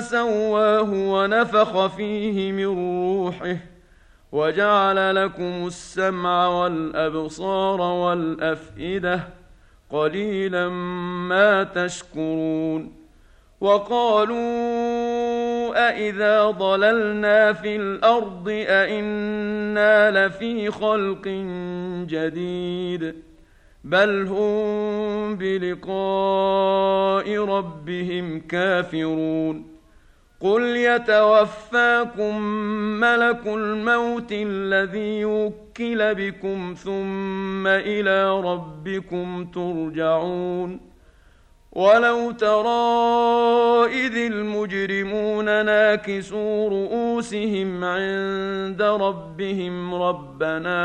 سواه ونفخ فيه من روحه وجعل لكم السمع والأبصار والأفئدة قليلا ما تشكرون وقالوا أإذا ضللنا في الأرض أإنا لفي خلق جديد بل هم بلقاء ربهم كافرون قل يتوفاكم ملك الموت الذي وكل بكم ثم إلى ربكم ترجعون ولو ترى إذ المجرمون ناكسوا رؤوسهم عند ربهم ربنا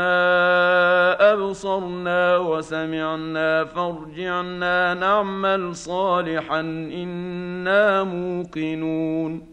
أبصرنا وسمعنا فارجعنا نعمل صالحا إنا موقنون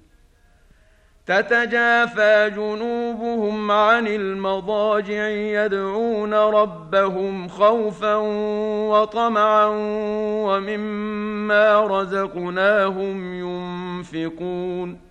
تتجافى جنوبهم عن المضاجع يدعون ربهم خوفا وطمعا ومما رزقناهم ينفقون.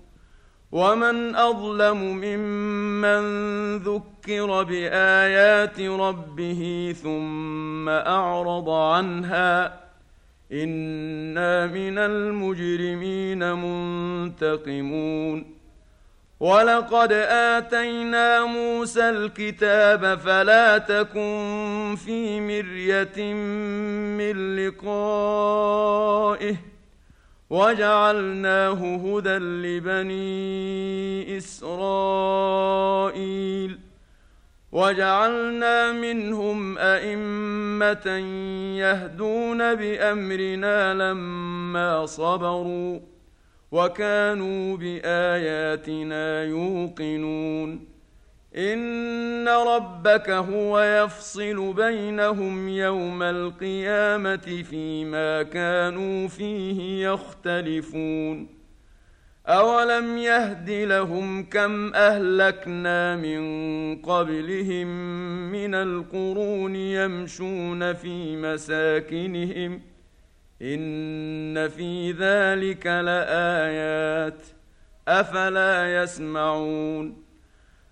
ومن اظلم ممن ذكر بايات ربه ثم اعرض عنها أنا من المجرمين منتقمون ولقد اتينا موسى الكتاب فلا تكن في مريه من لقائه وجعلناه هدى لبني إسرائيل. وجعلنا منهم أئمة يهدون بأمرنا لما صبروا وكانوا بآياتنا يوقنون. ان ربك هو يفصل بينهم يوم القيامه فيما كانوا فيه يختلفون اولم يهد لهم كم اهلكنا من قبلهم من القرون يمشون في مساكنهم ان في ذلك لايات افلا يسمعون